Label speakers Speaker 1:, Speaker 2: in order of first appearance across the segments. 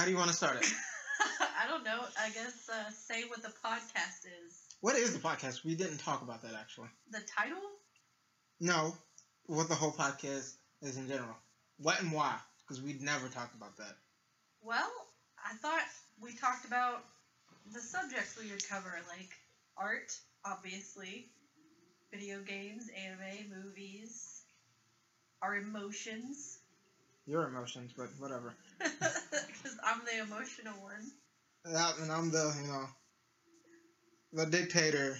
Speaker 1: how do you want to start it?
Speaker 2: I don't know. I guess uh, say what the podcast is.
Speaker 1: What is the podcast? We didn't talk about that actually.
Speaker 2: The title?
Speaker 1: No, what the whole podcast is in general. What and why? Because we'd never talked about that.
Speaker 2: Well, I thought we talked about the subjects we would cover, like art, obviously, video games, anime, movies, our emotions.
Speaker 1: Your emotions, but whatever.
Speaker 2: Because I'm the emotional one.
Speaker 1: That, and I'm the, you know, the dictator,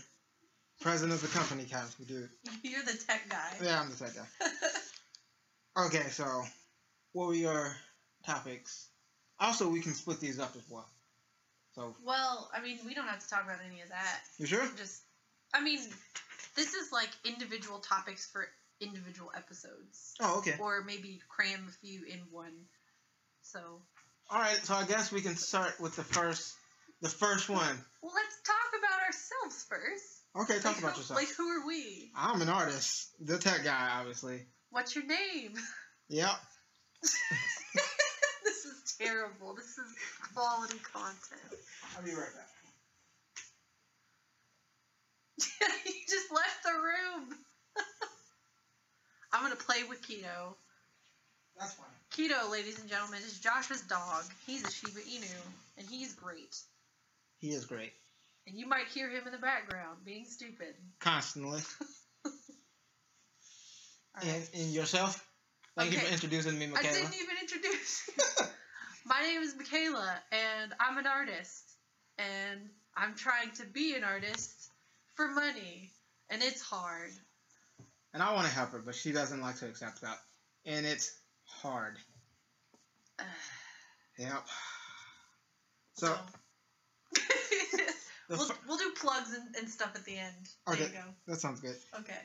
Speaker 1: president of the company kind of dude.
Speaker 2: You're the tech guy.
Speaker 1: Yeah, I'm the tech guy. Okay, so what were your topics? Also, we can split these up as well. So,
Speaker 2: well, I mean, we don't have to talk about any of that.
Speaker 1: you sure?
Speaker 2: Just, I mean, this is like individual topics for individual episodes.
Speaker 1: Oh, okay.
Speaker 2: Or maybe cram a few in one. So,
Speaker 1: All right, so I guess we can start with the first, the first one.
Speaker 2: well, let's talk about ourselves first.
Speaker 1: Okay, talk
Speaker 2: Like,
Speaker 1: about
Speaker 2: who-
Speaker 1: yourself.
Speaker 2: Like, who are we?
Speaker 1: I'm an artist, the tech guy, obviously.
Speaker 2: What's your name?
Speaker 1: Yep.
Speaker 2: this is terrible. This is quality content.
Speaker 1: I'll be right back.
Speaker 2: you just left the room. I'm gonna play with Keto.
Speaker 1: That's fine.
Speaker 2: Keto, ladies and gentlemen, is Josh's dog. He's a Shiba Inu, and he's great.
Speaker 1: He is great.
Speaker 2: And you might hear him in the background being stupid.
Speaker 1: Constantly.
Speaker 2: All
Speaker 1: And, and yourself? Thank you for introducing me, Michaela.
Speaker 2: I didn't even introduce you. My name is Michaela, and I'm an artist. And I'm trying to be an artist for money. And it's hard.
Speaker 1: And I want to help her, but she doesn't like to accept that. And it's hard. Yep. So,
Speaker 2: we'll, we'll do plugs and, and stuff at the end. There
Speaker 1: Okay.
Speaker 2: you go.
Speaker 1: that sounds good.
Speaker 2: Okay.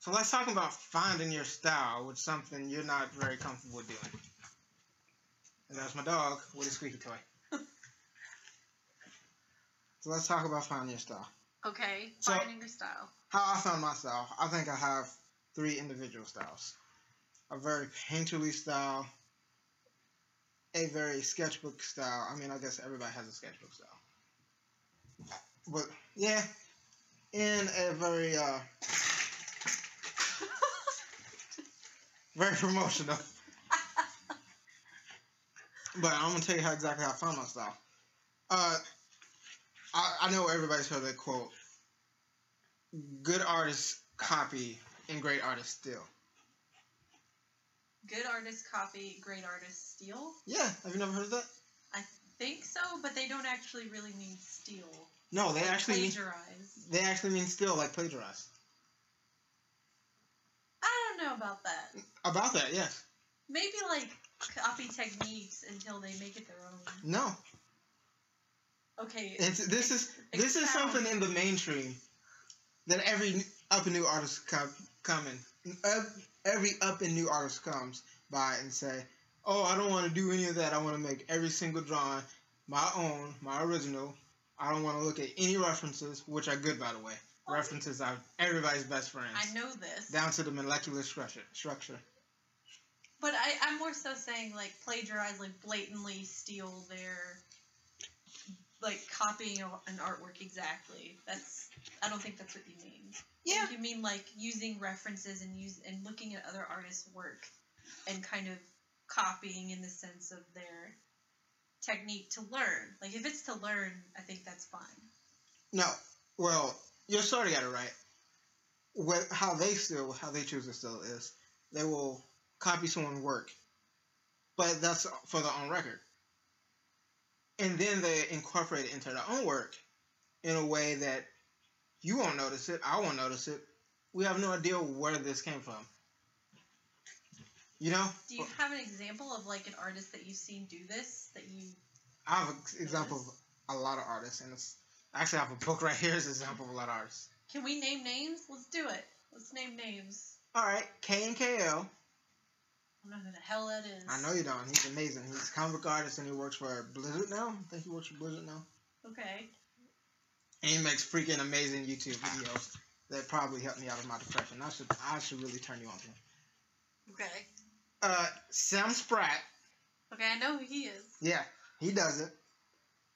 Speaker 1: So let's talk about finding your style with something you're not very comfortable doing. And that's my dog with a squeaky toy. so let's talk about finding your style.
Speaker 2: Okay.
Speaker 1: So-
Speaker 2: Finding your style.
Speaker 1: How I found my style, I think I have three individual styles. A very painterly style, a very sketchbook style. I mean, I guess everybody has a sketchbook style. But yeah, and a very uh very promotional. but I'm gonna tell you how exactly how I found my style. Uh, I, I know everybody's heard that quote. Good artists copy and great artists steal.
Speaker 2: Good artists copy, great artists steal.
Speaker 1: Yeah, have you never heard of that?
Speaker 2: I think so, but they don't actually really mean steal.
Speaker 1: No, they
Speaker 2: Like
Speaker 1: actually mean,
Speaker 2: plagiarize.
Speaker 1: they actually mean steal like plagiarize.
Speaker 2: I don't know about that.
Speaker 1: About that, yes.
Speaker 2: Maybe like copy techniques until they make it their own.
Speaker 1: No,
Speaker 2: Okay.
Speaker 1: it's this is this is something in the mainstream that every up and new artist come come in. ev- Every up and new artist comes by and say, "Oh, I don't want to do any of that. I want to make every single drawing my own, my original. I don't want to look at any references, which are good by the way.
Speaker 2: Oh.
Speaker 1: References are everybody's best friends,
Speaker 2: I know this.
Speaker 1: down to the molecular structure. Structure.
Speaker 2: But I, I'm more so saying like plagiarize, like blatantly steal their, like copying an artwork exactly. That's I don't think that's what you mean. Yeah. you mean like using references and use and looking at other artists' work, and kind of copying in the sense of their technique to learn. Like if it's to learn, I think that's fine.
Speaker 1: No. Well, you're sort of got it right. What, how they steal, how they choose to steal is they will copy someone's work, but that's for their own record. And then they incorporate it into their own work in a way that you won't notice it, I won't notice it. We have no idea where this came from. You know?
Speaker 2: Do you have an example of like an artist that you've seen do this that you?
Speaker 1: I have an example of a lot of artists, and it's actually I have a book right here as an example of a lot of artists.
Speaker 2: Can we name names? Let's do it. Let's name names.
Speaker 1: All right, K and KL.
Speaker 2: I don't know who the hell that is.
Speaker 1: I know you don't. He's amazing. He's a comic artist and he works for Blizzard now. I think he works for Blizzard now.
Speaker 2: Okay.
Speaker 1: And he makes freaking amazing YouTube videos that probably helped me out of my depression. I should I should really turn you on to him.
Speaker 2: Okay.
Speaker 1: Uh, Sam Spratt.
Speaker 2: Okay, I know who he is.
Speaker 1: Yeah. He does it.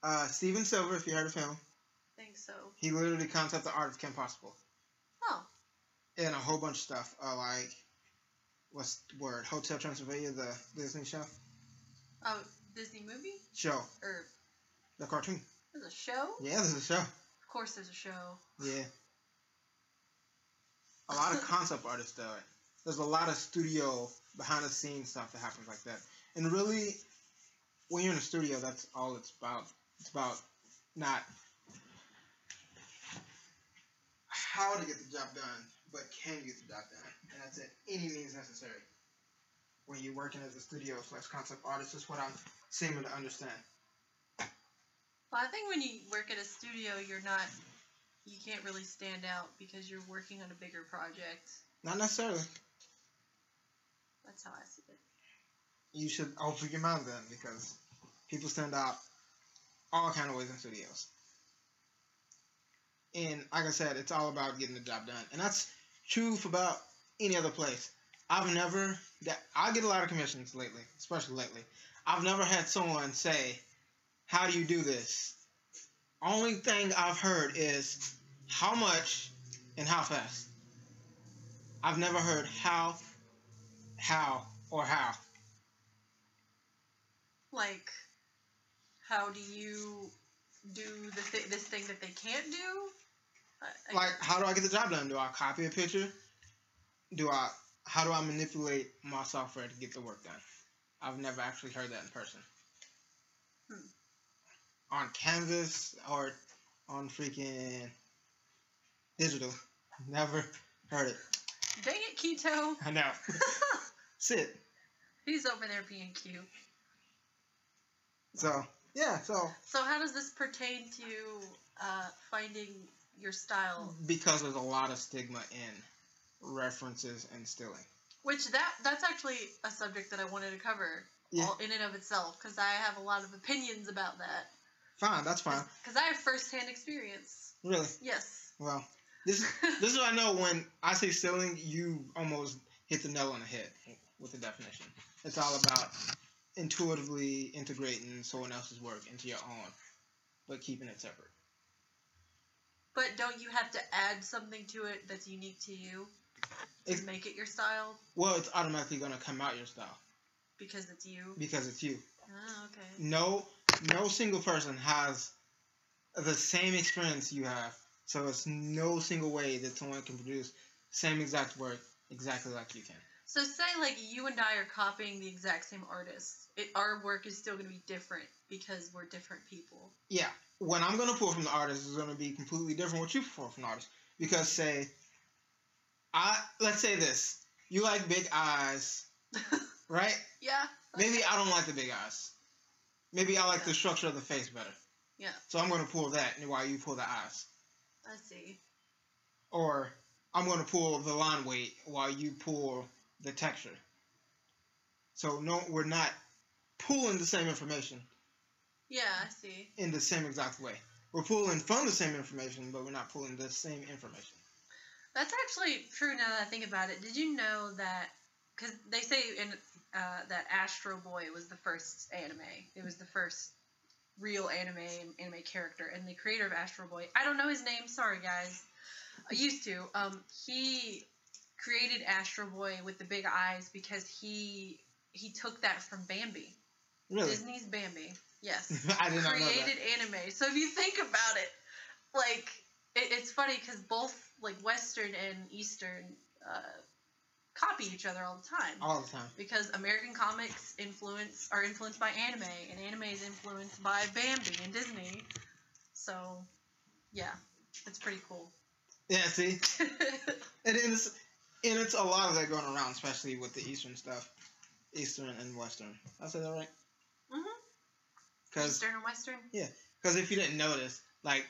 Speaker 1: Uh, Stephen Silver, if you heard of him,
Speaker 2: think so.
Speaker 1: he literally concept the art of Kim Possible
Speaker 2: Oh,
Speaker 1: and a whole bunch of stuff. Uh, like, what's the word? Hotel Transylvania, the Disney show.
Speaker 2: oh, Disney movie
Speaker 1: Show.
Speaker 2: or
Speaker 1: The cartoon.
Speaker 2: there's a show?
Speaker 1: Yeah, there's a show.
Speaker 2: Of course, there's a show.
Speaker 1: Yeah. A lot of concept artists do it. There's a lot of studio behind the scenes stuff that happens like that. And really, when you're in a studio, that's all it's about. It's about not how to get the job done, but can you get the job done. And that's at any means necessary. When you're working as a studio slash concept artist, is what I'm seeming to understand.
Speaker 2: Well, I think when you work at a studio, you're not, you can't really stand out because you're working on a bigger project.
Speaker 1: Not necessarily.
Speaker 2: That's how I see it.
Speaker 1: you should open your mouth then because people stand out all kind of ways in studios. And like I said, it's all about getting the job done, and that's for about any other place. I've never that I get a lot of commissions lately, especially lately. I've never had someone say, "How do you do this?" Only thing I've heard is how much and how fast. I've never heard how, how, or how.
Speaker 2: Like, how do you do the th- this thing that they can't do? I,
Speaker 1: like how do I get the job done? Do I copy a picture? Do I how do I manipulate my software to get the work done? I've never actually heard that in person.
Speaker 2: Hmm.
Speaker 1: On Canvas or on freaking digital. Never heard it.
Speaker 2: dang it, Keto.
Speaker 1: I know. Sit.
Speaker 2: He's over there being cute.
Speaker 1: So yeah, so
Speaker 2: So how does this pertain to uh, finding your style?
Speaker 1: because there's a lot of stigma in references and stealing.
Speaker 2: Which that that's actually a subject that I wanted to cover
Speaker 1: Yeah.
Speaker 2: all in and of itself because I have a lot of opinions about that.
Speaker 1: Fine, that's fine.
Speaker 2: Because I have firsthand experience.
Speaker 1: Really.
Speaker 2: Yes.
Speaker 1: Well, this is this is what I know when I say stealing, you almost hit the nail on the head with the definition. It's all about intuitively integrating someone else's work into your own, but keeping it separate.
Speaker 2: But don't you have to add something to it that's unique to you to
Speaker 1: It's-
Speaker 2: make it your style
Speaker 1: Well, it's automatically gonna come out your style
Speaker 2: because it's you?
Speaker 1: because it's you.
Speaker 2: Oh, okay.
Speaker 1: No, no single person has the same experience you have, so it's no single way that someone can produce same exact work exactly like you can.
Speaker 2: So say like you and I are copying the exact same artist. It, our work is still going to be different because we're different people.
Speaker 1: yeah, when I'm gonna pull from the artist is gonna be completely different what you pull from the artist. Because say, I let's say this, you like big eyes, right?
Speaker 2: yeah.
Speaker 1: Maybe I don't like the big eyes. Maybe I like
Speaker 2: Yeah.
Speaker 1: the structure of the face better.
Speaker 2: Yeah.
Speaker 1: So I'm gonna pull that while you pull the eyes,
Speaker 2: I see.
Speaker 1: or I'm gonna pull the line weight while you pull the texture. So no, we're not pulling the same information
Speaker 2: Yeah, I see.
Speaker 1: in the same exact way. We're pulling from the same information, but we're not pulling the same information.
Speaker 2: That's actually true now that I think about it. Did you know that? Because they say in uh, that Astro Boy was the first anime. It was the first real anime anime character, and the creator of Astro Boy. I don't know his name. Sorry, guys. I used to. Um, he created Astro Boy with the big eyes because he he took that from Bambi.
Speaker 1: Really?
Speaker 2: Disney's Bambi. Yes.
Speaker 1: I did not know
Speaker 2: created anime. So if you think about it, like it, it's funny because both like Western and Eastern uh, copy each other all the time.
Speaker 1: All the time.
Speaker 2: Because American comics influence are influenced by anime, and anime is influenced by Bambi and Disney. So, yeah, it's pretty cool.
Speaker 1: Yeah, see? And it's, and it's a lot of that going around, especially with the Eastern stuff. Eastern and Western. I said that right? Because
Speaker 2: Eastern and Western.
Speaker 1: Yeah, because if you didn't notice, like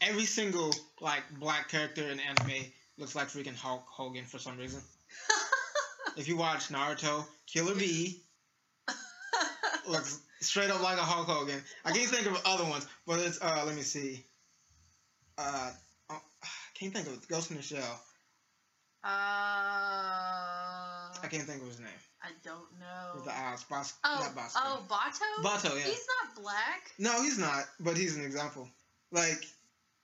Speaker 1: every single like black character in anime looks like freaking Hulk Hogan for some reason. If you watch Naruto, Killer Bee looks straight up like a Hulk Hogan. I can't think of other ones, but it's uh let me see. Uh, oh, I can't think of it. Ghost in the Shell.
Speaker 2: Uh,
Speaker 1: I can't think of his name.
Speaker 2: I don't know.
Speaker 1: With the eyes, Bos-
Speaker 2: oh,
Speaker 1: not Bosco.
Speaker 2: oh, Batou.
Speaker 1: Batou, yeah.
Speaker 2: He's not black.
Speaker 1: No, he's not, but he's an example. Like,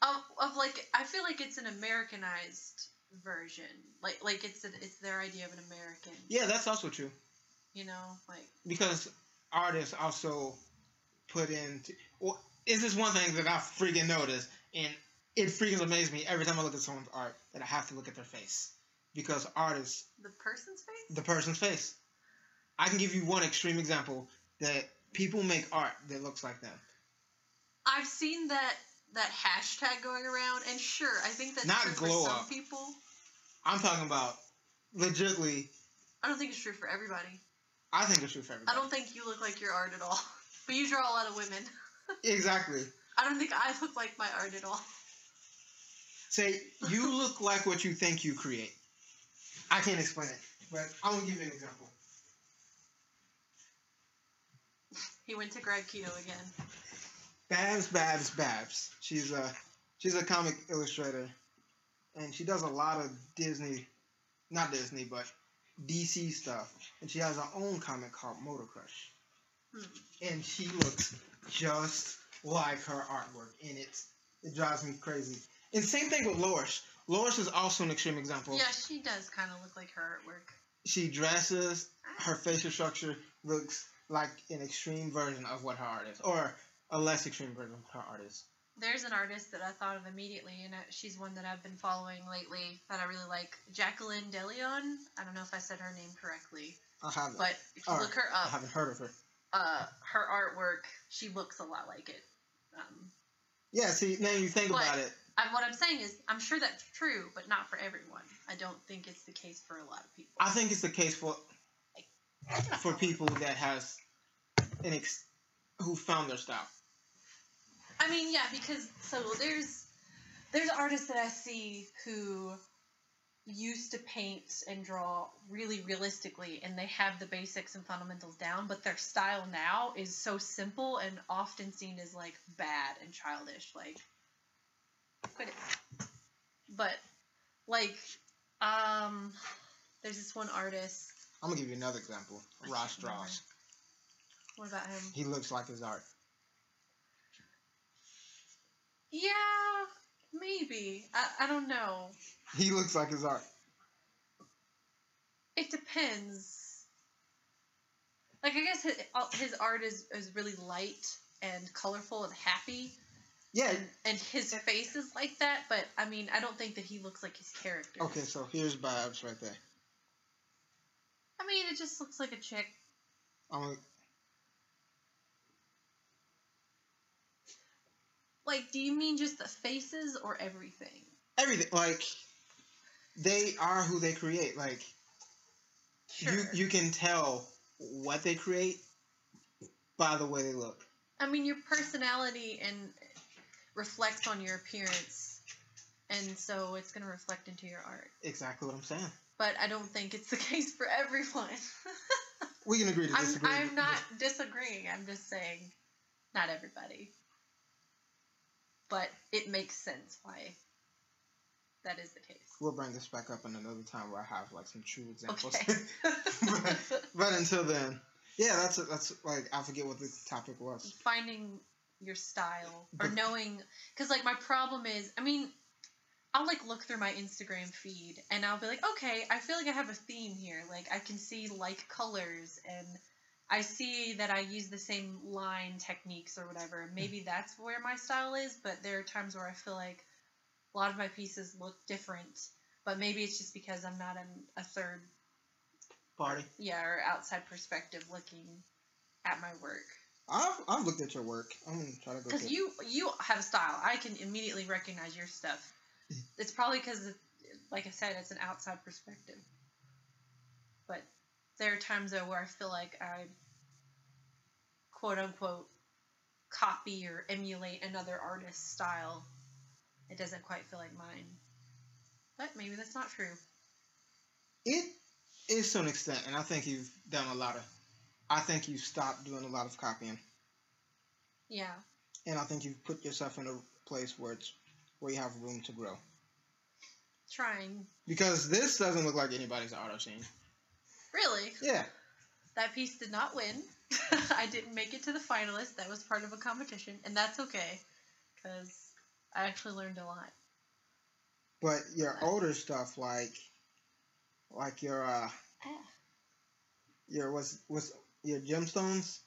Speaker 2: Of, of like, I feel like it's an Americanized version. Like, like it's a, it's their idea of an American.
Speaker 1: yeah, that's also true
Speaker 2: You know, like
Speaker 1: because artists also put in. Well, it's just one thing that I freaking noticed, and it freaking amazes me every time I look at someone's art that I have to look at their face because artists,
Speaker 2: the person's face.
Speaker 1: the person's face. I can give you one extreme example that people make art that looks like them.
Speaker 2: I've seen that that hashtag going around, and sure, I think that's
Speaker 1: Not
Speaker 2: true
Speaker 1: glow
Speaker 2: for some
Speaker 1: up.
Speaker 2: people.
Speaker 1: I'm talking about legitly.
Speaker 2: I don't think it's true for everybody.
Speaker 1: I think it's true for everybody.
Speaker 2: I don't think you look like your art at all. But you draw a lot of women.
Speaker 1: exactly.
Speaker 2: I don't think I look like my art at all.
Speaker 1: Say you look like what you think you create. I can't explain it, but I'm gonna give you an example.
Speaker 2: He went to grab keto again.
Speaker 1: Babs, Babs, Babs. She's a she's a comic illustrator, and she does a lot of Disney, not Disney, but DC stuff. And she has her own comic called Motor Crush,
Speaker 2: Hmm.
Speaker 1: and she looks just like her artwork, and it's it drives me crazy. And same thing with Loish. Loish is also an extreme example.
Speaker 2: Yeah, she does kind of look like her artwork.
Speaker 1: She dresses, her facial structure looks like an extreme version of what her art is, or a less extreme version of her art is.
Speaker 2: There's an artist that I thought of immediately, and she's one that I've been following lately that I really like. Jacqueline DeLeon. I don't know if I said her name correctly,
Speaker 1: I haven't.
Speaker 2: but if you
Speaker 1: Or,
Speaker 2: look her up, I
Speaker 1: haven't heard of her.
Speaker 2: uh, her artwork, she looks a lot like it. Um,
Speaker 1: Yeah, see, now you think
Speaker 2: But-
Speaker 1: about it.
Speaker 2: I, what I'm saying is, I'm sure that's true, but not for everyone. I don't think it's the case for a lot of people.
Speaker 1: I think it's the case for for people that has an ex who found their style.
Speaker 2: I mean, yeah, because so there's there's artists that I see who used to paint and draw really realistically and they have the basics and fundamentals down, but their style now is so simple and often seen as like bad and childish. Like quit it. But like um there's this one artist
Speaker 1: I'm gonna give you another example.
Speaker 2: I
Speaker 1: Ross. Strauss.
Speaker 2: what about him?
Speaker 1: He looks like his art.
Speaker 2: Yeah, maybe. I, I don't know.
Speaker 1: He looks like his art.
Speaker 2: It depends. Like I guess his, uh, his art is, is really light and colorful and happy,
Speaker 1: Yeah.
Speaker 2: and, and his face is like that. But I mean, I don't think that he looks like his character.
Speaker 1: Okay, so here's Babs right there.
Speaker 2: I mean, it just looks like a chick.
Speaker 1: Gonna,
Speaker 2: Like, do you mean just the faces or everything?
Speaker 1: everything like they are who they create. Like
Speaker 2: Sure.
Speaker 1: you you can tell what they create by the way they look.
Speaker 2: I mean, your personality and reflects on your appearance, and so it's gonna reflect into your art.
Speaker 1: Exactly what I'm saying.
Speaker 2: But I don't think it's the case for everyone.
Speaker 1: We can agree to
Speaker 2: I'm,
Speaker 1: disagree.
Speaker 2: I'm not disagreeing. I'm just saying, not everybody. But it makes sense why that is the case.
Speaker 1: We'll bring this back up in another time where I have like some true examples.
Speaker 2: Okay.
Speaker 1: but, but until then, yeah, that's that's like I forget what the topic was.
Speaker 2: Finding your style or knowing, because like my problem is, I mean, I'll like look through my Instagram feed and I'll be like, okay, I feel like I have a theme here. Like I can see like colors and I see that I use the same line techniques or whatever. Maybe that's where my style is, but there are times where I feel like a lot of my pieces look different. But maybe it's just because I'm not in a third,
Speaker 1: Party.
Speaker 2: yeah, or outside perspective looking at my work.
Speaker 1: I've I've looked at your work. I'm gonna try to go.
Speaker 2: Because you you have a style. I can immediately recognize your stuff. It's probably because, like I said, it's an outside perspective. But there are times though where I feel like I, quote unquote, copy or emulate another artist's style. It doesn't quite feel like mine. But maybe that's not true.
Speaker 1: It is to an extent, and I think you've done a lot of. I think you've stopped doing a lot of copying,
Speaker 2: Yeah.
Speaker 1: and I think you've put yourself in a place where it's where you have room to grow.
Speaker 2: Trying.
Speaker 1: Because this doesn't look like anybody's auto scene.
Speaker 2: Really?
Speaker 1: Yeah.
Speaker 2: That piece did not win. I didn't make it to the finalists. That was part of a competition, and that's okay, because I actually learned a lot.
Speaker 1: But your older stuff, like, like your uh,
Speaker 2: Ah.
Speaker 1: your was what's your gemstones,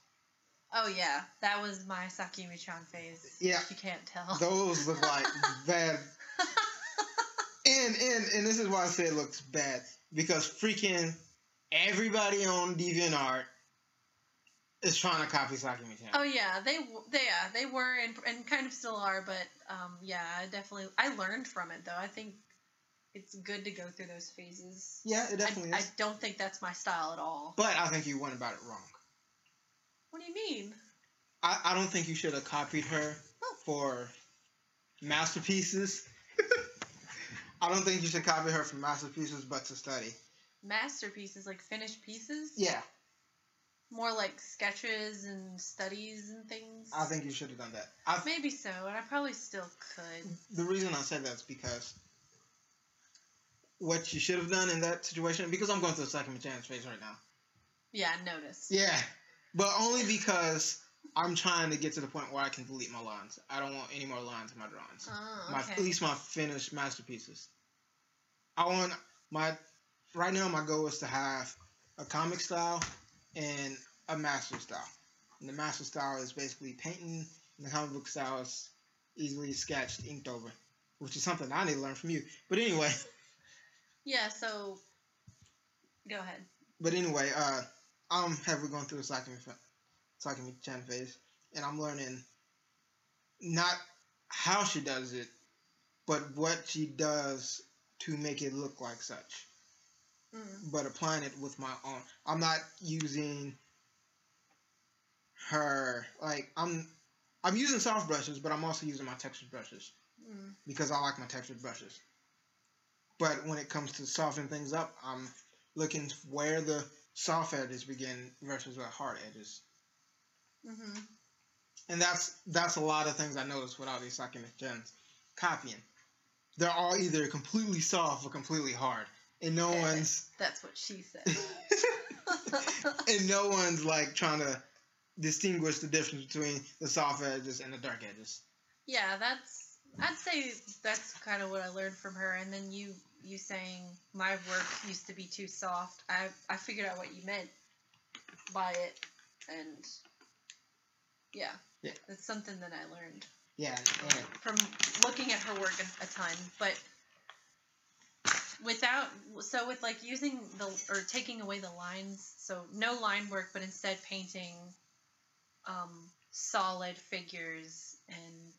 Speaker 2: Oh yeah, that was my Sakimichan phase.
Speaker 1: Yeah.
Speaker 2: You can't tell.
Speaker 1: those look like bad. And and and this is why I say it looks bad because freaking everybody on DeviantArt is trying to copy Sakimichan.
Speaker 2: Oh yeah, they they yeah they were and, and kind of still are, but um yeah, I definitely I learned from it though. I think it's good to go through those phases.
Speaker 1: Yeah, it definitely
Speaker 2: I, I don't think that's my style at all.
Speaker 1: But I think you went about it wrong.
Speaker 2: What do you mean?
Speaker 1: I, I don't think you should have copied her
Speaker 2: Oh.
Speaker 1: for masterpieces. I don't think you should copy her for masterpieces, but to study.
Speaker 2: Masterpieces like finished pieces?
Speaker 1: Yeah,
Speaker 2: More like sketches and studies and things.
Speaker 1: I think you should have done that. I,
Speaker 2: maybe so, and I probably still could.
Speaker 1: the reason I said that is because what you should have done in that situation, because I'm going through a Sakimichan phase right now.
Speaker 2: Yeah, notice.
Speaker 1: Yeah, but only because I'm trying to get to the point where I can delete my lines. I don't want any more lines in my drawings.
Speaker 2: Oh,
Speaker 1: my at least my finished masterpieces. I want my right now my goal is to have a comic style and a master style. And the master style is basically painting, and the comic book style is easily sketched, inked over, which is something I need to learn from you. But anyway,
Speaker 2: Yeah, so go ahead.
Speaker 1: but anyway, uh, I'm heavily going through the Sakimi Sakimichan phase, and I'm learning not how she does it, but what she does to make it look like such.
Speaker 2: Mm.
Speaker 1: But applying it with my own. I'm not using her like I'm. I'm using soft brushes, but I'm also using my textured brushes
Speaker 2: Mm.
Speaker 1: because I like my textured brushes. But when it comes to softening things up, I'm looking where the soft edges begin versus the hard edges.
Speaker 2: hmm
Speaker 1: And that's that's a lot of things I noticed with all these Sakimi gens copying. They're all either completely soft or completely hard. And no one's
Speaker 2: That's what she said.
Speaker 1: and no one's like trying to distinguish the difference between the soft edges and the dark edges.
Speaker 2: yeah, that's. I'd say that's kind of what I learned from her. And then you you saying my work used to be too soft. I I figured out what you meant by it, and yeah,
Speaker 1: Yeah.
Speaker 2: that's something that I learned
Speaker 1: Yeah, and
Speaker 2: from looking at her work a, a ton. But without so with like using the or taking away the lines, so no line work, but instead painting um, solid figures and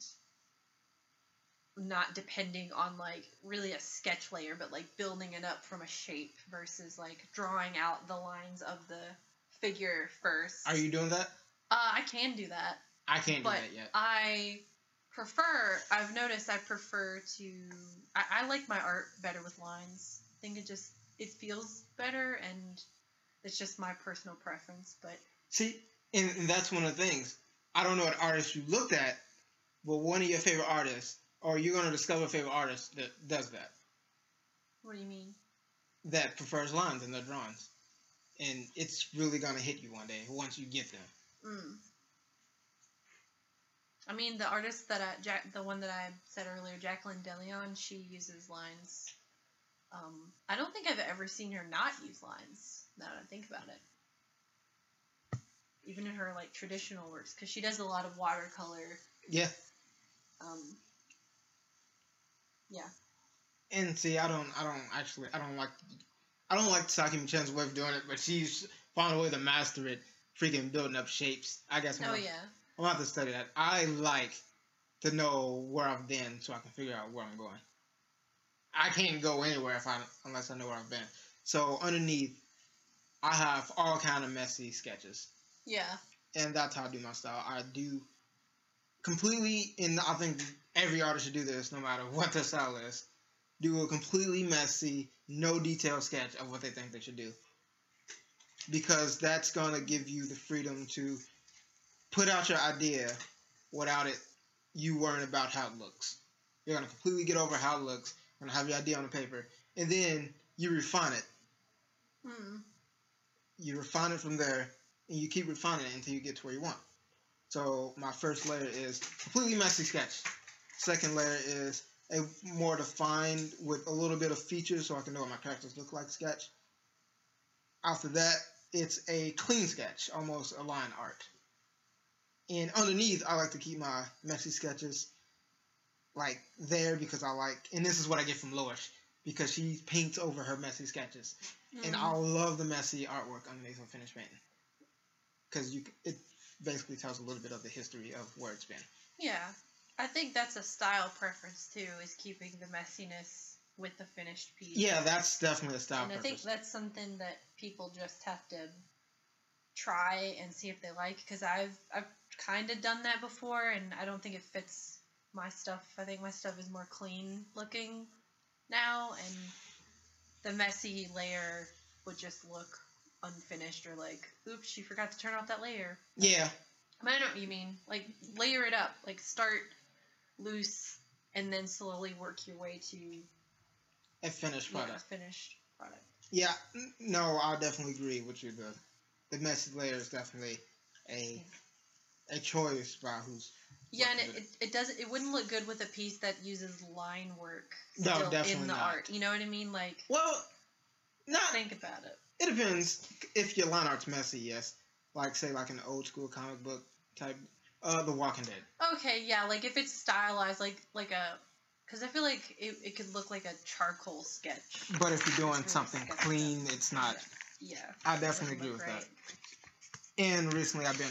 Speaker 2: not depending on like really a sketch layer, but like building it up from a shape versus like drawing out the lines of the figure first.
Speaker 1: are you doing that?
Speaker 2: Uh, I can do that,
Speaker 1: I can't do that yet.
Speaker 2: I prefer. I've noticed I prefer to. I, I like my art better with lines. I think it just it feels better, and it's just my personal preference. But
Speaker 1: See, and, and that's one of the things. I don't know what artist you looked at, but one of your favorite artists, or you're gonna discover a favorite artist that does that,
Speaker 2: what do you mean?
Speaker 1: that prefers lines in their drawings, and it's really gonna hit you one day once you get them.
Speaker 2: Mm. I mean, the artist that I, Jack, the one that I said earlier, Jacqueline DeLeon, she uses lines. Um, I don't think I've ever seen her not use lines. Now that I think about it, even in her like traditional works, because she does a lot of watercolor.
Speaker 1: Yeah,
Speaker 2: Um, yeah,
Speaker 1: and see, I don't, I don't actually, I don't like, I don't like Sakimichan's way of doing it, but she's found a way to master it, freaking building up shapes. I guess. Oh, I'm
Speaker 2: oh yeah,
Speaker 1: I'm gonna have to study that. I like to know where I've been so I can figure out where I'm going. I can't go anywhere if I unless I know where I've been. So underneath, I have all kind of messy sketches,
Speaker 2: yeah,
Speaker 1: and that's how I do my style. I do completely, and I think every artist should do this, no matter what their style is. Do a completely messy, no detail sketch of what they think they should do, because that's gonna give you the freedom to put out your idea without it you worrying about how it looks. You're gonna completely get over how it looks You're have your idea on the paper, and then you refine it.
Speaker 2: Hmm.
Speaker 1: You refine it from there, and you keep refining it until you get to where you want. So my first layer is completely messy sketch. Second layer is a more defined with a little bit of features so I can know what my characters look like sketch. After that, it's a clean sketch, almost a line art. And underneath, I like to keep my messy sketches like there because I like, and this is what I get from Loish because she paints over her messy sketches, and
Speaker 2: Mhm.
Speaker 1: I love the messy artwork underneath her finished painting because you it basically tells a little bit of the history of where it's been.
Speaker 2: Yeah, I think that's a style preference too. Is keeping the messiness with the finished piece.
Speaker 1: Yeah, that's definitely a style
Speaker 2: and I think that's something that people just have to try and see if they like. Because I've I've kind of done that before, and I don't think it fits my stuff. I think my stuff is more clean looking now, and the messy layer would just look unfinished or like, oops, she forgot to turn off that layer.
Speaker 1: Yeah,
Speaker 2: But I know what you mean. Like layer it up. Like start loose and then slowly work your way to
Speaker 1: a finished
Speaker 2: yeah,
Speaker 1: product.
Speaker 2: finished product.
Speaker 1: Yeah, no, I definitely agree with you. The the messy layer is definitely a a choice by who's
Speaker 2: Yeah, and it, it, it doesn't it wouldn't look good with a piece that uses line work
Speaker 1: No,
Speaker 2: still in the
Speaker 1: not.
Speaker 2: art. You know what I mean? Like
Speaker 1: well. Not
Speaker 2: think about it.
Speaker 1: It depends if your line art's messy. Yes, like say like an old school comic book type. Uh, The Walking Dead.
Speaker 2: Okay, yeah, like if it's stylized like like a because I feel like it, it could look like a charcoal sketch.
Speaker 1: But if you're doing something clean, it's not.
Speaker 2: Yeah.
Speaker 1: I definitely agree with
Speaker 2: right.
Speaker 1: that. And recently, I've been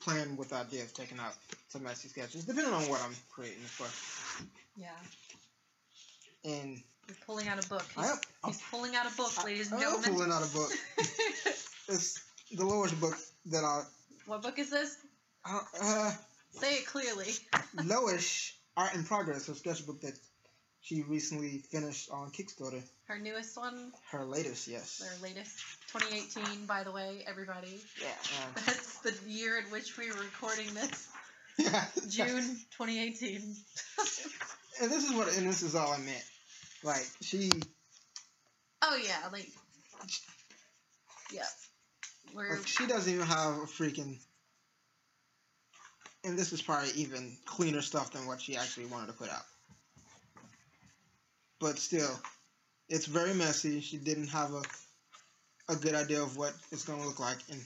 Speaker 1: playing with the idea of taking out some messy sketches, depending on what I'm creating, course.
Speaker 2: Yeah.
Speaker 1: And
Speaker 2: You're pulling out a book.
Speaker 1: I
Speaker 2: He's,
Speaker 1: am.
Speaker 2: he's pulling out a book, ladies and gentlemen.
Speaker 1: I am pulling out a book. It's the Loish book that I.
Speaker 2: what book is this?
Speaker 1: Uh, uh,
Speaker 2: Say it clearly.
Speaker 1: Loish Art in Progress, a sketchbook that she recently finished on Kickstarter.
Speaker 2: Her newest one,
Speaker 1: Her latest, yes.
Speaker 2: their latest, 2018, by the way, everybody.
Speaker 1: Yeah.
Speaker 2: That's the year in which we were recording this.
Speaker 1: yeah.
Speaker 2: June 2018.
Speaker 1: And this is what, and this is all I meant. Like she,
Speaker 2: Oh yeah, like yeah. We're
Speaker 1: like, she doesn't even have a freaking. And this is probably even cleaner stuff than what she actually wanted to put out. But still, it's very messy. She didn't have a a good idea of what it's going to look like in,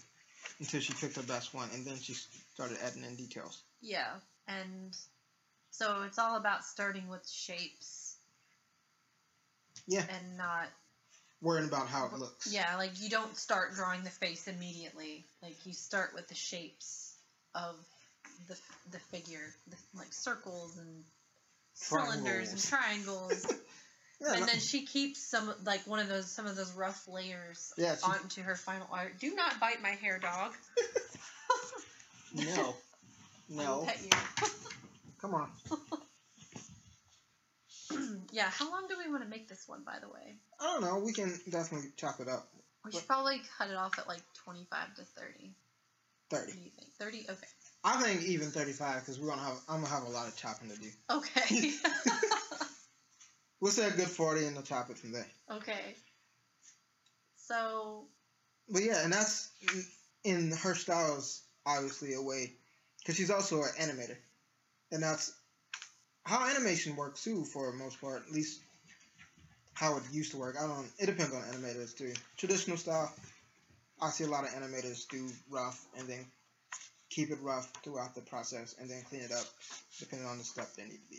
Speaker 1: until she picked her best one, and then she started adding in details.
Speaker 2: yeah, and so it's all about starting with shapes.
Speaker 1: Yeah.
Speaker 2: And not
Speaker 1: Worrying about how it looks.
Speaker 2: yeah, like you don't start drawing the face immediately. Like you start with the shapes of the the figure, the, like circles and cylinders and triangles.
Speaker 1: Yeah,
Speaker 2: and
Speaker 1: no-
Speaker 2: then she keeps some like one of those some of those rough layers
Speaker 1: yeah she-
Speaker 2: onto her final art. Do not bite my hair, dog.
Speaker 1: no. No.
Speaker 2: pet you.
Speaker 1: Come on.
Speaker 2: yeah, how long do we want to make this one, by the way?
Speaker 1: I don't know. We can definitely chop it up.
Speaker 2: We should probably cut it off at like 25 to 30.
Speaker 1: 30.
Speaker 2: What do you think? 30? Okay.
Speaker 1: I think even 35 because we're gonna have I'm gonna have a lot of chopping to do.
Speaker 2: Okay.
Speaker 1: We'll say a good 40 and then chop it from there.
Speaker 2: okay. So,
Speaker 1: But yeah, and that's in her style is obviously a way because she's also an animator, and that's how animation works too for the most part. At least how it used to work. I don't. It depends on animators too. Traditional style, I see a lot of animators do rough and then keep it rough throughout the process and then clean it up depending on the step they need to be.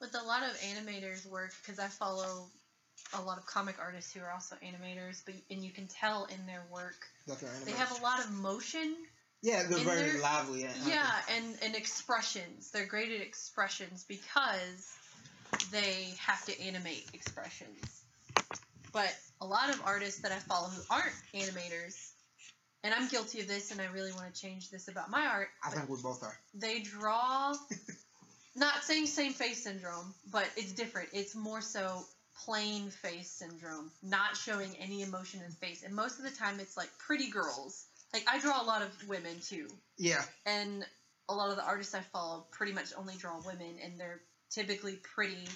Speaker 2: with a lot of animators' work, because I follow a lot of comic artists who are also animators, but and you can tell in their work
Speaker 1: That they're
Speaker 2: they have a lot of motion
Speaker 1: yeah, they're very
Speaker 2: their-
Speaker 1: lively. And
Speaker 2: Yeah, and, and expressions. They're great at expressions because they have to animate expressions. But a lot of artists that I follow who aren't animators, and I'm guilty of this, and I really want to change this about my art.
Speaker 1: I think we both are.
Speaker 2: they draw, not saying same face syndrome, but it's different. It's more so plain face syndrome, not showing any emotion in face. And most of the time, it's like pretty girls. Like I draw a lot of women too
Speaker 1: Yeah,
Speaker 2: and a lot of the artists I follow pretty much only draw women, and they're typically pretty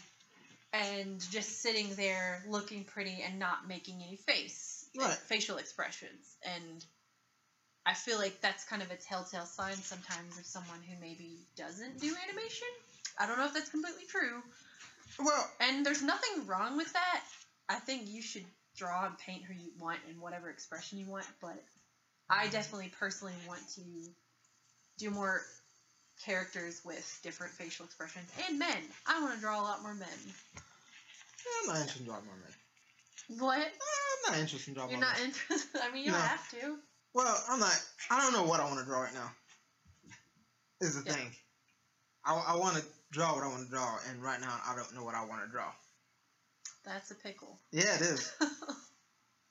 Speaker 2: and just sitting there looking pretty and not making any face
Speaker 1: Right.
Speaker 2: facial expressions and I feel like that's kind of a telltale sign sometimes of someone who maybe doesn't do animation. I don't know if that's completely true.
Speaker 1: Well,
Speaker 2: And there's nothing wrong with that. I think you should draw and paint who you want and whatever expression you want, but I definitely personally want to do more characters with different facial expressions and men. I want to draw a lot more men.
Speaker 1: I'm not interested in drawing more men.
Speaker 2: What?
Speaker 1: I'm not interested in drawing
Speaker 2: You're not
Speaker 1: men.
Speaker 2: interested? I mean, you don't have to.
Speaker 1: Well, I'm not. I don't know what I want to draw right now. Is the
Speaker 2: Yeah.
Speaker 1: thing. I, I want to draw what I want to draw, and right now I don't know what I want to draw.
Speaker 2: That's a pickle.
Speaker 1: Yeah, it is.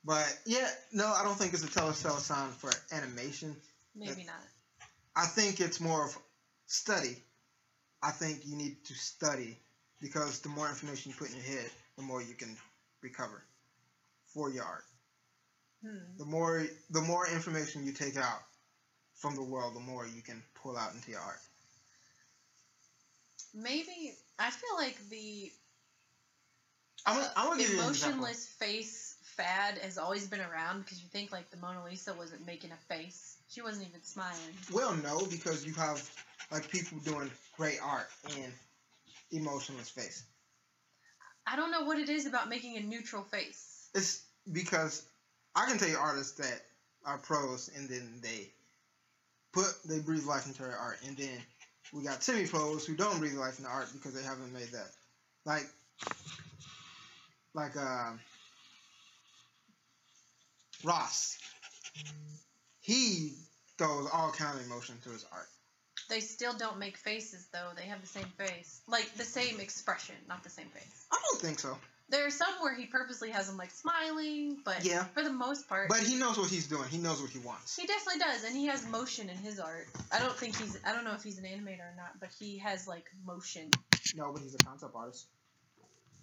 Speaker 1: But yeah, no, I don't think it's a telltale sign for animation.
Speaker 2: Maybe not.
Speaker 1: I think it's more of study. I think you need to study because the more information you put in your head, the more you can recover for your art.
Speaker 2: Hmm.
Speaker 1: The more the more information you take out from the world, the more you can pull out into your art.
Speaker 2: Maybe I feel like the
Speaker 1: I'm I'm gonna give you an example.
Speaker 2: emotionless face fad has always been around because you think like the Mona Lisa wasn't making a face. She wasn't even smiling.
Speaker 1: Well, no, because you have like people doing great art in emotionless face.
Speaker 2: I don't know what it is about making a neutral face.
Speaker 1: It's because I can tell you artists that are pros and then they put they breathe life into their art, and then we got semi pros who don't breathe life into art because they haven't made that. Like, like um, Ross. He throws all kind of emotion to his art.
Speaker 2: They still don't make faces though. They have the same face, like the same expression, not the same face.
Speaker 1: I don't think so.
Speaker 2: There are some where he purposely has them like smiling, but
Speaker 1: Yeah.
Speaker 2: for the most part,
Speaker 1: But he knows what he's doing. He knows what he wants.
Speaker 2: he definitely does, and he has motion in his art. I don't think he's. I don't know if he's an animator or not, but he has like motion.
Speaker 1: No, but he's a concept artist.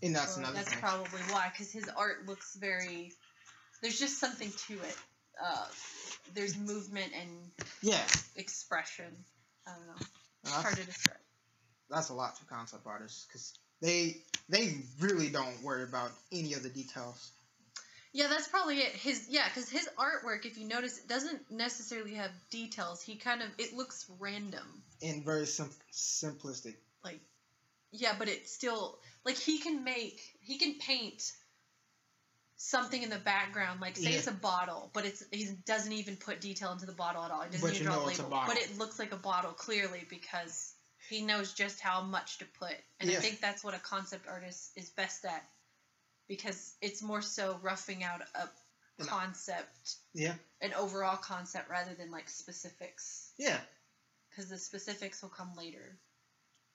Speaker 1: And that's
Speaker 2: Well,
Speaker 1: another
Speaker 2: that's
Speaker 1: thing.
Speaker 2: probably why, because his art looks very. There's just something to it. Uh, there's movement and
Speaker 1: yeah.
Speaker 2: expression. I don't know. It's hard to describe.
Speaker 1: that's a lot for concept artists because they they really don't worry about any of the details.
Speaker 2: Yeah, that's probably it. His yeah, because his artwork, if you notice, it doesn't necessarily have details. He kind of it looks random.
Speaker 1: and very sim- simplistic.
Speaker 2: Like, yeah, but it's still like he can make he can paint something in the background. Like say
Speaker 1: Yeah.
Speaker 2: it's a bottle, but it's he doesn't even put detail into the bottle at all. He doesn't
Speaker 1: But
Speaker 2: even draw a
Speaker 1: a
Speaker 2: label,
Speaker 1: bottle.
Speaker 2: but it looks like a bottle clearly because he knows just how much to put. And
Speaker 1: Yeah.
Speaker 2: I think that's what a concept artist is best at because it's more so roughing out a concept
Speaker 1: Yeah,
Speaker 2: an overall concept rather than like specifics
Speaker 1: yeah,
Speaker 2: because the specifics will come later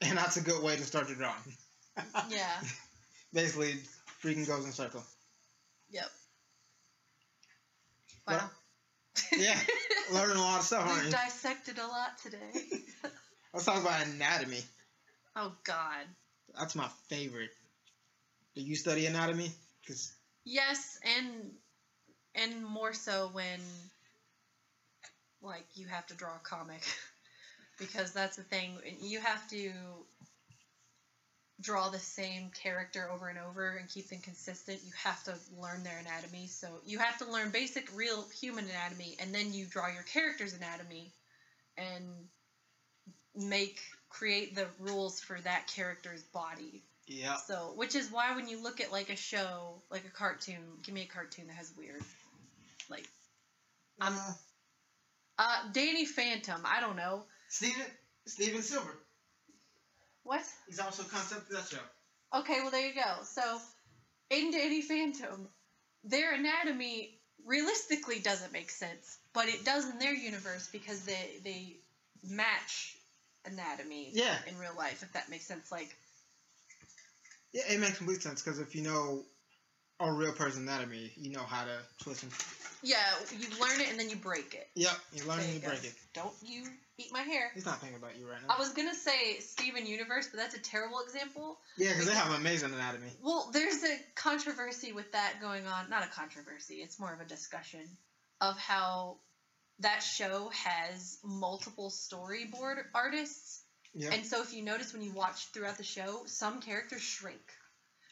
Speaker 1: and that's a good way to start your drawing.
Speaker 2: yeah
Speaker 1: Basically, freaking goes in circle.
Speaker 2: Yep wow
Speaker 1: Yeah, learning a lot of stuff, aren't you?
Speaker 2: dissected a lot today
Speaker 1: Let's talk about anatomy.
Speaker 2: oh god
Speaker 1: That's my favorite. Do you study anatomy? Because
Speaker 2: yes and and more so when like you have to draw a comic because that's the thing you have to draw the same character over and over and keep them consistent you have to learn their anatomy so you have to learn basic real human anatomy and then you draw your character's anatomy and make create the rules for that character's body
Speaker 1: yeah,
Speaker 2: so, which is why when you look at like a show, like a cartoon, give me a cartoon that has weird, like, I'm-
Speaker 1: uh,
Speaker 2: uh, Danny Phantom. I don't know
Speaker 1: Stephen Stephen Silver.
Speaker 2: What.
Speaker 1: He's also a concept of that show.
Speaker 2: Okay, well there you go. So, in Danny Phantom, their anatomy realistically doesn't make sense, but it does in their universe because they they match anatomy
Speaker 1: Yeah.
Speaker 2: in real life. If that makes sense, like
Speaker 1: Yeah, it makes complete sense because if you know a real person's anatomy, you know how to twist and.
Speaker 2: yeah, you learn it and then you break it.
Speaker 1: Yep, you learn
Speaker 2: There
Speaker 1: and
Speaker 2: you
Speaker 1: you break it.
Speaker 2: Don't you eat my hair?
Speaker 1: He's not thinking about you right now.
Speaker 2: I was gonna say Steven Universe, but that's a terrible example.
Speaker 1: Yeah, because they have amazing anatomy.
Speaker 2: Well, there's a controversy with that going on. Not a controversy, it's more of a discussion of how that show has multiple storyboard artists.
Speaker 1: Yep.
Speaker 2: And so if you notice when you watch throughout the show, some characters shrink.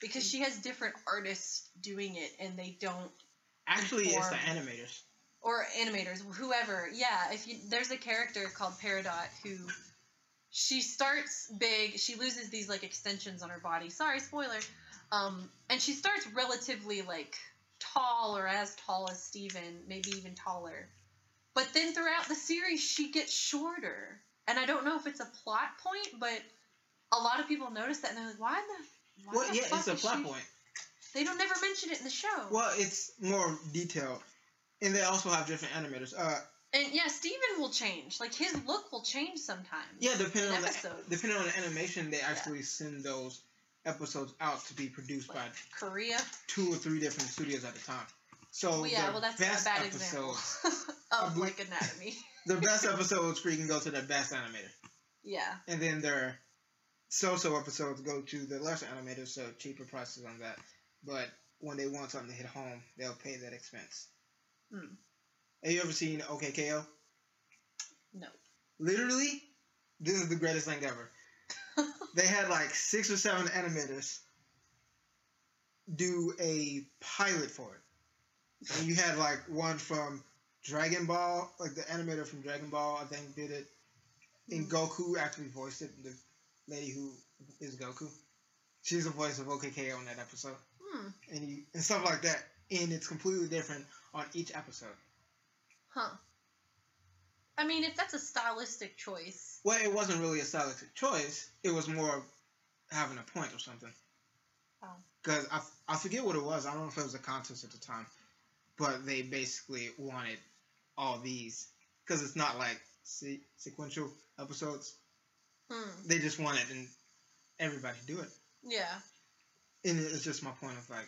Speaker 2: because she has different artists doing it, and they don't
Speaker 1: Actually, it's the animators.
Speaker 2: Or animators, whoever. Yeah, if you there's a character called Peridot who she starts big, she loses these like extensions on her body. Sorry, spoiler. Um, and she starts relatively like tall or as tall as Steven, maybe even taller. But then throughout the series, she gets shorter. And I don't know if it's a plot point, but a lot of people notice that and they're like, why the why
Speaker 1: Well,
Speaker 2: the
Speaker 1: yeah, it's a plot
Speaker 2: she-
Speaker 1: point.
Speaker 2: They don't never mention it in the show.
Speaker 1: Well, it's more detailed, and they also have different animators. Uh,
Speaker 2: And yeah, Steven will change. Like his look will change sometimes.
Speaker 1: yeah, depending
Speaker 2: in
Speaker 1: on the depending on the animation, they actually send those episodes out to be produced by
Speaker 2: Korea.
Speaker 1: two or three different studios at a time. So
Speaker 2: Well, yeah, well that's
Speaker 1: best
Speaker 2: a bad
Speaker 1: episodes,
Speaker 2: example of like anatomy.
Speaker 1: the best episodes freaking go to the best animator,
Speaker 2: yeah.
Speaker 1: and then their so-so episodes go to the lesser animators, so cheaper prices on that. But when they want something to hit home, they'll pay that expense.
Speaker 2: Hmm.
Speaker 1: Have you ever seen OKKO?
Speaker 2: No.
Speaker 1: Literally, this is the greatest thing ever. they had like six or seven animators do a pilot for it. And you had like one from Dragon Ball, like the animator from Dragon Ball, I think did it. And Goku actually voiced it, the lady who is Goku. She's the voice of OKKO in that episode.
Speaker 2: Hmm.
Speaker 1: And you and stuff like that. And it's completely different on each episode.
Speaker 2: Huh. I mean, if that's a stylistic choice,
Speaker 1: Well, it wasn't really a stylistic choice. It was more having a point or something.
Speaker 2: Oh.
Speaker 1: Because I, I forget what it was. I don't know if it was a contest at the time. But they basically wanted all these. Because it's not like se- sequential episodes.
Speaker 2: hmm.
Speaker 1: They just wanted and everybody do it.
Speaker 2: Yeah.
Speaker 1: And it's just my point of like,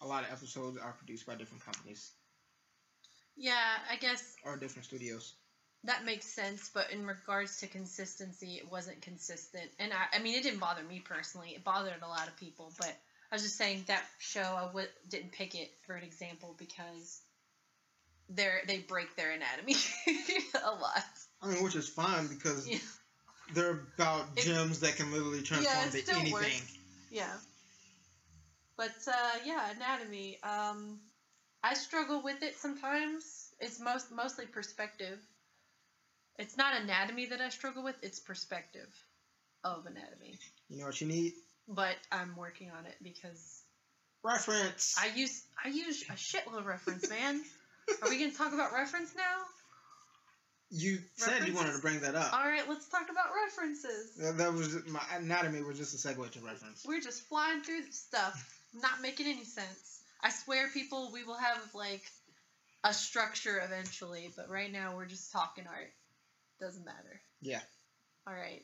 Speaker 1: a lot of episodes are produced by different companies
Speaker 2: Yeah, I guess
Speaker 1: or different studios.
Speaker 2: that makes sense, but in regards to consistency, it wasn't consistent. And I, I mean, it didn't bother me personally. It bothered a lot of people, but I was just saying that show I w- didn't pick it for an example because they're they break their anatomy a lot.
Speaker 1: I mean, which is fine because
Speaker 2: Yeah.
Speaker 1: they're about
Speaker 2: It-
Speaker 1: gems that can literally transform
Speaker 2: Yeah, it
Speaker 1: to anything.
Speaker 2: works. Yeah. But uh, yeah, anatomy. Um, I struggle with it sometimes. It's most mostly perspective. It's not anatomy that I struggle with. It's perspective of anatomy.
Speaker 1: You know what you need?
Speaker 2: But I'm working on it because
Speaker 1: Reference.
Speaker 2: I use I use a shitload of reference, man. Are we gonna talk about reference now?
Speaker 1: you said you wanted to bring that up.
Speaker 2: All right, let's talk about references.
Speaker 1: That, that was my anatomy was just a segue to reference.
Speaker 2: We're just flying through stuff, not making any sense. I swear, people, we will have like a structure eventually, but right now we're just talking art. Doesn't matter.
Speaker 1: Yeah.
Speaker 2: All right.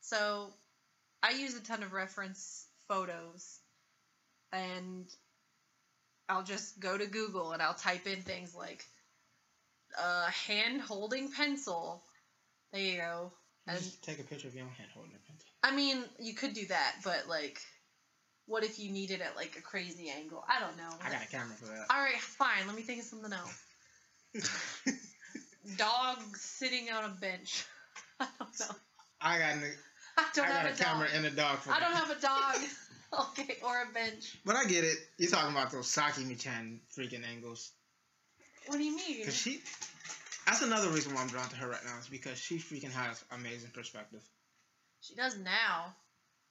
Speaker 2: So, I use a ton of reference photos, and I'll just go to Google and I'll type in things like uh, hand holding pencil. There you go.
Speaker 1: You
Speaker 2: And
Speaker 1: just take a picture of your own hand holding a pencil.
Speaker 2: I mean, you could do that, but like, what if you need it at like a crazy angle? I don't know.
Speaker 1: I got a camera for that.
Speaker 2: All right, fine. Let me think of something else. Dog sitting on a bench. I don't know.
Speaker 1: I got, a,
Speaker 2: I don't
Speaker 1: I
Speaker 2: have
Speaker 1: got a
Speaker 2: a
Speaker 1: camera and a dog for
Speaker 2: I don't have a dog. okay, or a bench.
Speaker 1: But I get it. You're talking about those Sakimichan freaking angles.
Speaker 2: What do you mean?
Speaker 1: Cause she, that's another reason why I'm drawn to her right now is because she freaking has amazing perspective.
Speaker 2: She does now.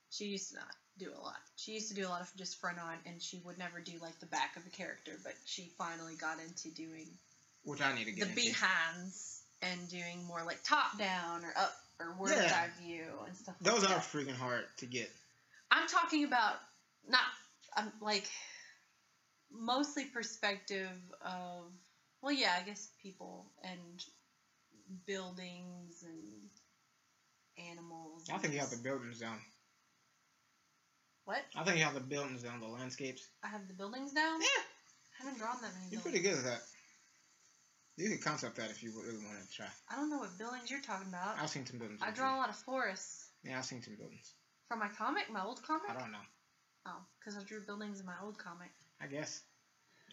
Speaker 2: She used to not do a lot. She used to do a lot of just front on, and she would never do like the back of a character. But she finally got into doing
Speaker 1: Which I need to
Speaker 2: the
Speaker 1: get into.
Speaker 2: behinds and doing more like top down or up or word
Speaker 1: Yeah.
Speaker 2: eye view and stuff.
Speaker 1: Those
Speaker 2: like
Speaker 1: are
Speaker 2: that.
Speaker 1: freaking hard to get.
Speaker 2: I'm talking about not. I'm like mostly perspective of well, yeah, I guess people and buildings and animals.
Speaker 1: I think you have the buildings down.
Speaker 2: What?
Speaker 1: I think you have the buildings down, the landscapes.
Speaker 2: I have the buildings down.
Speaker 1: Yeah.
Speaker 2: I haven't drawn that many.
Speaker 1: You're
Speaker 2: buildings.
Speaker 1: pretty good at that. You could concept that if you really wanted to try.
Speaker 2: I don't know what buildings you're talking about.
Speaker 1: I've seen some buildings.
Speaker 2: I draw a lot of forests
Speaker 1: Yeah, I've seen some buildings.
Speaker 2: from my comic, my old comic.
Speaker 1: I don't know.
Speaker 2: Oh, because I drew buildings in my old comic.
Speaker 1: I guess.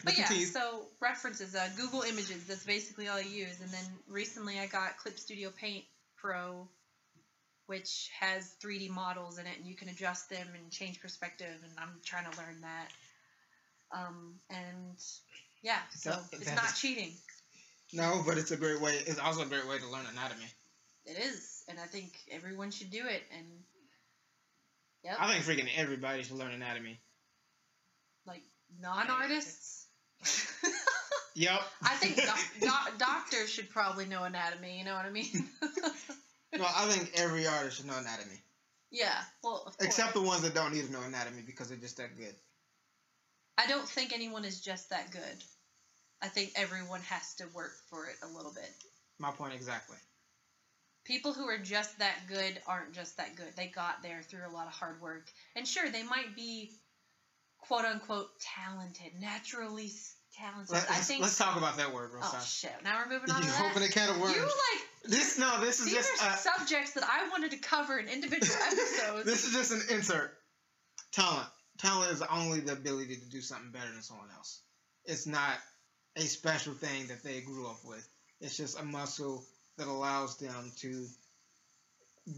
Speaker 2: But yeah, so references, uh, Google Images. That's basically all I use. And then recently I got Clip Studio Paint Pro, which has 3D models in it, and you can adjust them and change perspective. And I'm trying to learn that. Um, and yeah, so it's not cheating.
Speaker 1: No, but it's a great way. It's also a great way to learn anatomy.
Speaker 2: It is, and I think everyone should do it. And yep,
Speaker 1: I think freaking everybody should learn anatomy.
Speaker 2: like non-artists.
Speaker 1: Yep.
Speaker 2: I think doc- doc- doctors should probably know anatomy. You know what I mean?
Speaker 1: No, I think every artist should know anatomy,
Speaker 2: yeah. Well,
Speaker 1: except the ones that don't need to know anatomy because they're just that good.
Speaker 2: I don't think anyone is just that good. I think everyone has to work for it a little bit.
Speaker 1: My point exactly.
Speaker 2: People who are just that good aren't just that good. They got there through a lot of hard work. And sure, they might be quote unquote talented, naturally s-
Speaker 1: Let,
Speaker 2: I think.
Speaker 1: let's talk about that word real
Speaker 2: oh
Speaker 1: fast.
Speaker 2: shit! Now we're moving
Speaker 1: You
Speaker 2: on to that.
Speaker 1: open a can of worms.
Speaker 2: You like
Speaker 1: this no, this is
Speaker 2: these
Speaker 1: just
Speaker 2: are
Speaker 1: uh,
Speaker 2: subjects that I wanted to cover in individual episodes.
Speaker 1: this is just an insert. Talent. Talent is only the ability to do something better than someone else. It's not a special thing that they grew up with. It's just a muscle that allows them to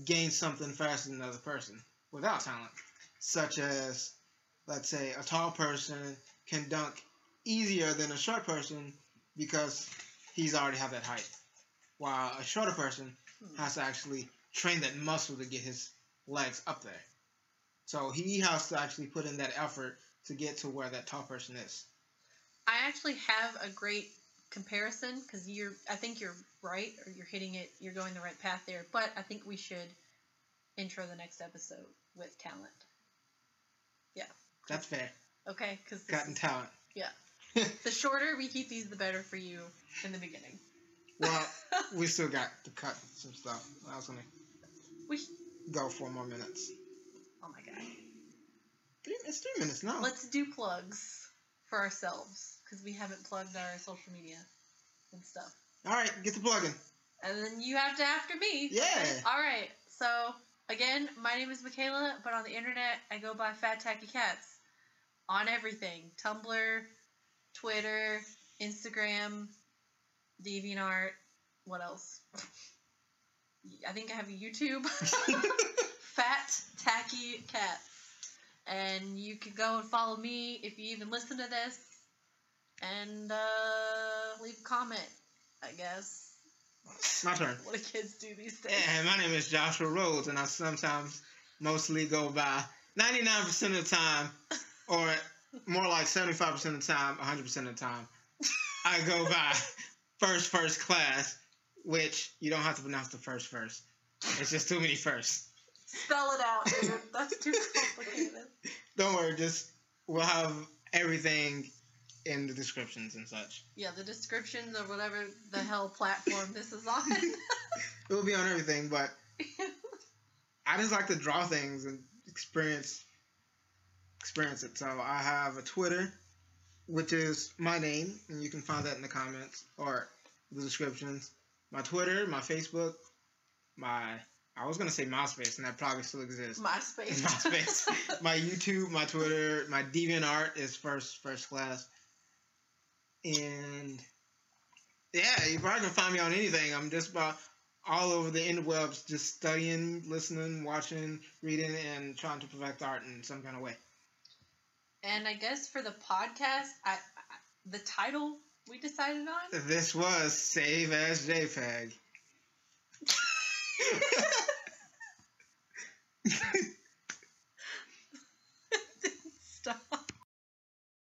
Speaker 1: gain something faster than another person without talent. Such as, let's say, a tall person can dunk easier than a short person because he's already have that height. While a shorter person
Speaker 2: Hmm.
Speaker 1: has to actually train that muscle to get his legs up there. So he has to actually put in that effort to get to where that tall person is.
Speaker 2: I actually have a great comparison because you're. I think you're right, or you're hitting it. You're going the right path there. But I think we should intro the next episode with talent.
Speaker 1: Yeah that's fair.
Speaker 2: Okay, because
Speaker 1: Gotten talent.
Speaker 2: The shorter we keep these, the better for you in the beginning.
Speaker 1: Well, we still got to cut some stuff. I was gonna
Speaker 2: We
Speaker 1: go four more minutes.
Speaker 2: oh my god.
Speaker 1: Three, it's three minutes now.
Speaker 2: Let's do plugs for ourselves because we haven't plugged our social media and stuff.
Speaker 1: All right, get the plug in.
Speaker 2: And then you have to after me.
Speaker 1: Yeah.
Speaker 2: All right. So again, my name is Michaela, but on the internet I go by Fat Tacky Cats. On everything: Tumblr, Twitter, Instagram, DeviantArt. What else? I think I have a YouTube. Fat Tacky Cat. And you can go and follow me if you even listen to this. And uh, leave a comment, I guess.
Speaker 1: My turn.
Speaker 2: What do kids do these days?
Speaker 1: Yeah, my name is Joshua Rhodes, and I sometimes mostly go by 99% of the time, or more like 75% of the time, 100% of the time. I go by first, first class, which you don't have to pronounce the first first. It's just too many firsts.
Speaker 2: Spell it out, dude. That's too complicated.
Speaker 1: Don't worry, just we'll have everything in the descriptions and such.
Speaker 2: Yeah, the descriptions or whatever the hell platform this is on.
Speaker 1: It will be on everything, but I just like to draw things and experience experience it. So I have a Twitter, which is my name, and you can find that in the comments or the descriptions. My Twitter, my Facebook, my I was gonna say MySpace, and that probably still exists.
Speaker 2: MySpace.
Speaker 1: MySpace. my YouTube, my Twitter, my DeviantArt is first first class, and yeah, you probably can find me on anything. I'm just about all over the interwebs, just studying, listening, watching, reading, and trying to perfect art in some kind of way.
Speaker 2: And I guess for the podcast, I, I the title we decided on.
Speaker 1: This was Save as JPEG.